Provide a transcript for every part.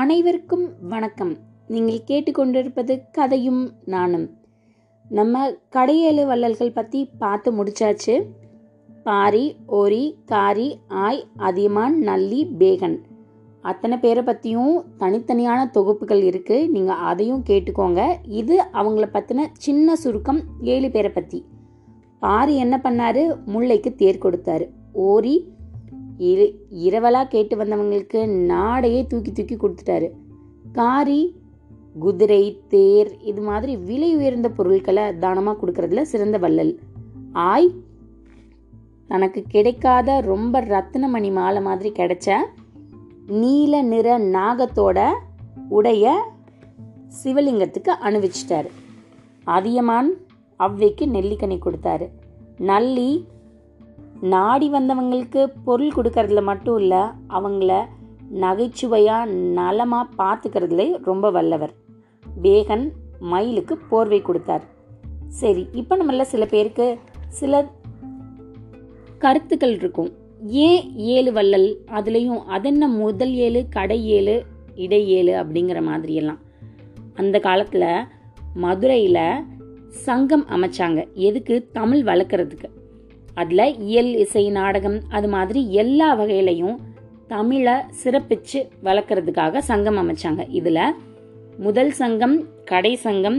அனைவருக்கும் வணக்கம். நீங்கள் கேட்டுக்கொண்டிருப்பது கதையும் நானும். நம்ம கடையேழு வள்ளல்கள் பற்றி பார்த்து முடிச்சாச்சு. பாரி ஓரி காரி ஆய் அதியமான் நல்லி பேகன். அத்தனை பேரை பற்றியும் தனித்தனியான தொகுப்புகள் இருக்குது நீங்கள் அதையும் கேட்டுக்கோங்க. இது அவங்கள பற்றின சின்ன சுருக்கம் ஏழு பேரை பற்றி பாரி என்ன பண்ணாரு? முல்லைக்கு தேர் கொடுத்தாரு. ஓரி இரு இரவலாக கேட்டு வந்தவங்களுக்கு நாடையே தூக்கி தூக்கி கொடுத்துட்டாரு. காரி குதிரை தேர் இது மாதிரி விலை உயர்ந்த பொருட்களை தானமாக கொடுக்கறதுல சிறந்த வள்ளல். ஆய் தனக்கு கிடைக்காத ரொம்ப ரத்தினமணி மாலை மாதிரி கிடைச்ச நீல நிற நாகத்தோட உடைய சிவலிங்கத்துக்கு அணிவிச்சிட்டாரு. அதியமான் அவ்வைக்கு நெல்லிக்கனி கொடுத்தாரு. நல்லி நாடி வந்தவங்களுக்கு பொருள் கொடுக்கறதுல மட்டும் இல்லை அவங்கள நகைச்சுவையாக நலமாக பார்த்துக்கிறதுல ரொம்ப வல்லவர். பேகன் மயிலுக்கு போர்வை கொடுத்தார். சரி இப்போ நம்மள சில பேருக்கு சில கருத்துக்கள் இருக்கும். ஏன் ஏழு வள்ளல் அதுலேயும் அதென்ன முதல் ஏழு கடை ஏழு இடை ஏழு அப்படிங்கிற மாதிரியெல்லாம். அந்த காலத்தில் மதுரையில் சங்கம் அமைச்சாங்க. எதுக்கு? தமிழ் வளர்க்குறதுக்கு. அதில் இயல் இசை நாடகம் அது மாதிரி எல்லா வகையிலையும் தமிழை சிறப்பிச்சு வளர்க்குறதுக்காக சங்கம் அமைச்சாங்க. இதில் முதல் சங்கம் கடை சங்கம்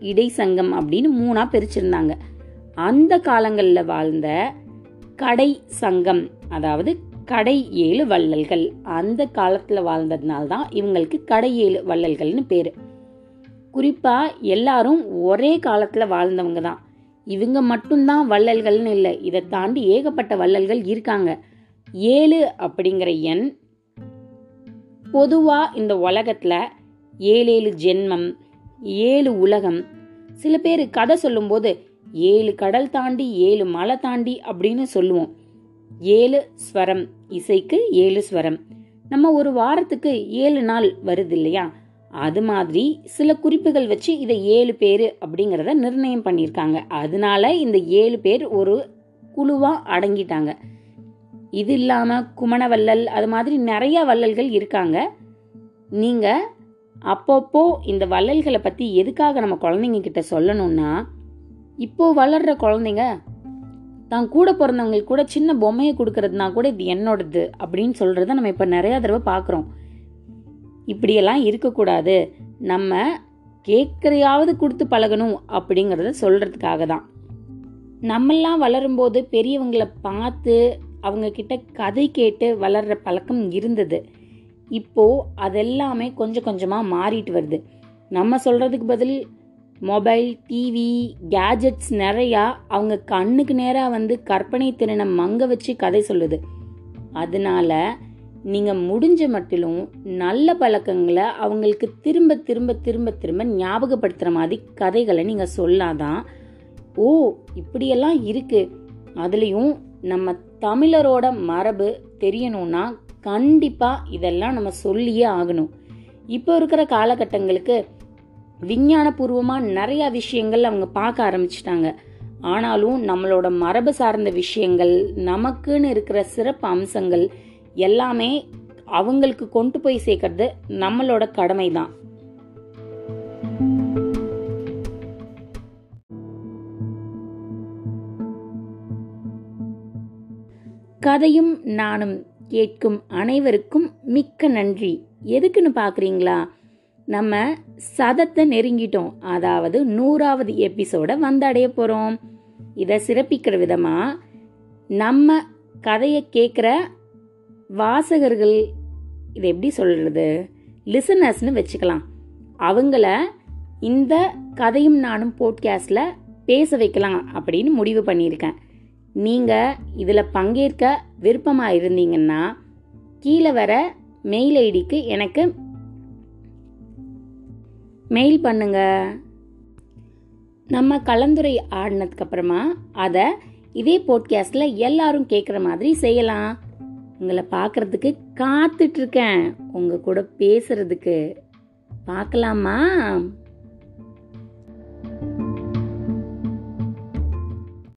இடை சங்கம் அப்படின்னு மூணாக பிரிச்சிருந்தாங்க. அந்த காலங்களில் வாழ்ந்த கடை சங்கம் அதாவது கடை ஏழு வள்ளல்கள் அந்த காலத்தில் வாழ்ந்ததுனால தான் இவங்களுக்கு கடை ஏழு வள்ளல்கள்னு பேர். குறிப்பாக எல்லாரும் ஒரே காலத்தில் வாழ்ந்தவங்க தான் இவங்க மட்டும்தான் வள்ளல்கள்னு இல்லை. இதை தாண்டி ஏகப்பட்ட வள்ளல்கள் இருக்காங்க. ஏழு அப்படிங்கிற எண் பொதுவாக இந்த உலகத்தில் ஏழேழு ஜென்மம் ஏழு உலகம். சில பேர் கதை சொல்லும்போது ஏழு கடல் தாண்டி ஏழு மலை தாண்டி அப்படின்னு சொல்லுவோம். ஏழு ஸ்வரம் இசைக்கு ஏழு ஸ்வரம். நம்ம ஒரு வாரத்துக்கு ஏழு நாள் வருது இல்லையா? அது மாதிரி சில குறிப்புகள் வச்சு இதை ஏழு பேர் அப்படிங்கிறத நிர்ணயம் பண்ணியிருக்காங்க. அதனால இந்த ஏழு பேர் ஒரு குழுவாக அடங்கிட்டாங்க. இது இல்லாமல் குமணவல்லல் அது மாதிரி நிறைய வள்ளல்கள் இருக்காங்க. நீங்கள் அப்பப்போ இந்த வள்ளல்களை பற்றி எதுக்காக நம்ம குழந்தைங்க கிட்ட சொல்லணும்னா இப்போ வளர்ற குழந்தைங்க தான் கூட பிறந்தவங்களுக்கு கூட சின்ன பொம்மையை கொடுக்கறதுனா கூட இது என்னோடது அப்படின்னு சொல்கிறத நம்ம இப்போ நிறையா தடவை பார்க்குறோம் இப்படியெல்லாம் இருக்கக்கூடாது. நம்ம கேட்குறையாவது கொடுத்து பழகணும் அப்படிங்கிறத சொல்கிறதுக்காக தான் நம்மெல்லாம் வளரும்போது பெரியவங்களை பார்த்து அவங்க கிட்ட கதை கேட்டு வளர்கிற பழக்கம் இருந்தது. இப்போ அதெல்லாமே கொஞ்சம் கொஞ்சமாக மாறிட்டு வருது. நம்ம சொல்கிறதுக்கு பதில் மொபைல் டிவி கேஜெட்ஸ் நிறையா அவங்க கண்ணுக்கு நேராக வந்து கற்பனை திறனை மங்க வச்சு கதை சொல்லுது. அதனால நீங்கள் முடிஞ்ச மட்டிலும் நல்ல பழக்கங்களை அவங்களுக்கு திரும்ப திரும்ப திரும்ப திரும்ப ஞாபகப்படுத்துகிற மாதிரி கதைகளை நீங்கள் சொல்லாதான் ஓ இப்படியெல்லாம் இருக்குது அதுலேயும் நம்ம தமிழரோட மரபு தெரியணும்னா கண்டிப்பாக இதெல்லாம் நம்ம சொல்லியே ஆகணும். இப்போ இருக்கிற காலகட்டங்களுக்கு விஞ்ஞானபூர்வமாக நிறையா விஷயங்கள் அவங்க பார்க்க ஆரம்பிச்சிட்டாங்க. ஆனாலும் நம்மளோட மரபு சார்ந்த விஷயங்கள் நமக்குன்னு இருக்கிற சிறப்பு அம்சங்கள் எல்லாமே அவங்களுக்கு கொண்டு போய் சேர்க்கறது நம்மளோட கடமை தான் கதையும் நானும் கேட்கும் அனைவருக்கும் மிக்க நன்றி. எதுக்குன்னு பார்க்குறீங்களா நம்ம சதத்தை நெருங்கிட்டோம். அதாவது நூறாவது எபிசோட வந்தடைய போகிறோம் இதை சிறப்பிக்கிற விதமாக நம்ம கதையை கேட்குற வாசகர்கள் இது எப்படி சொல்கிறது லிசனர்ஸ்னு வச்சுக்கலாம். அவங்கள இந்த கதையும் நானும் போட்காஸ்டில் பேச வைக்கலாம் அப்படின்னு முடிவு பண்ணியிருக்கேன். நீங்கள் இதில் பங்கேற்க விருப்பமாக இருந்தீங்கன்னா கீழே வர மெயில் ஐடிக்கு எனக்கு மெயில் பண்ணுங்க. நம்ம கலந்துரை ஆடினதுக்கப்புறமா அதை இதே போட்காஸ்டில் எல்லாரும் கேட்குற மாதிரி செய்யலாம். உங்களை பார்க்குறதுக்கு காத்துட்ருக்கேன் உங்கள் கூட பேசுறதுக்கு. பார்க்கலாமா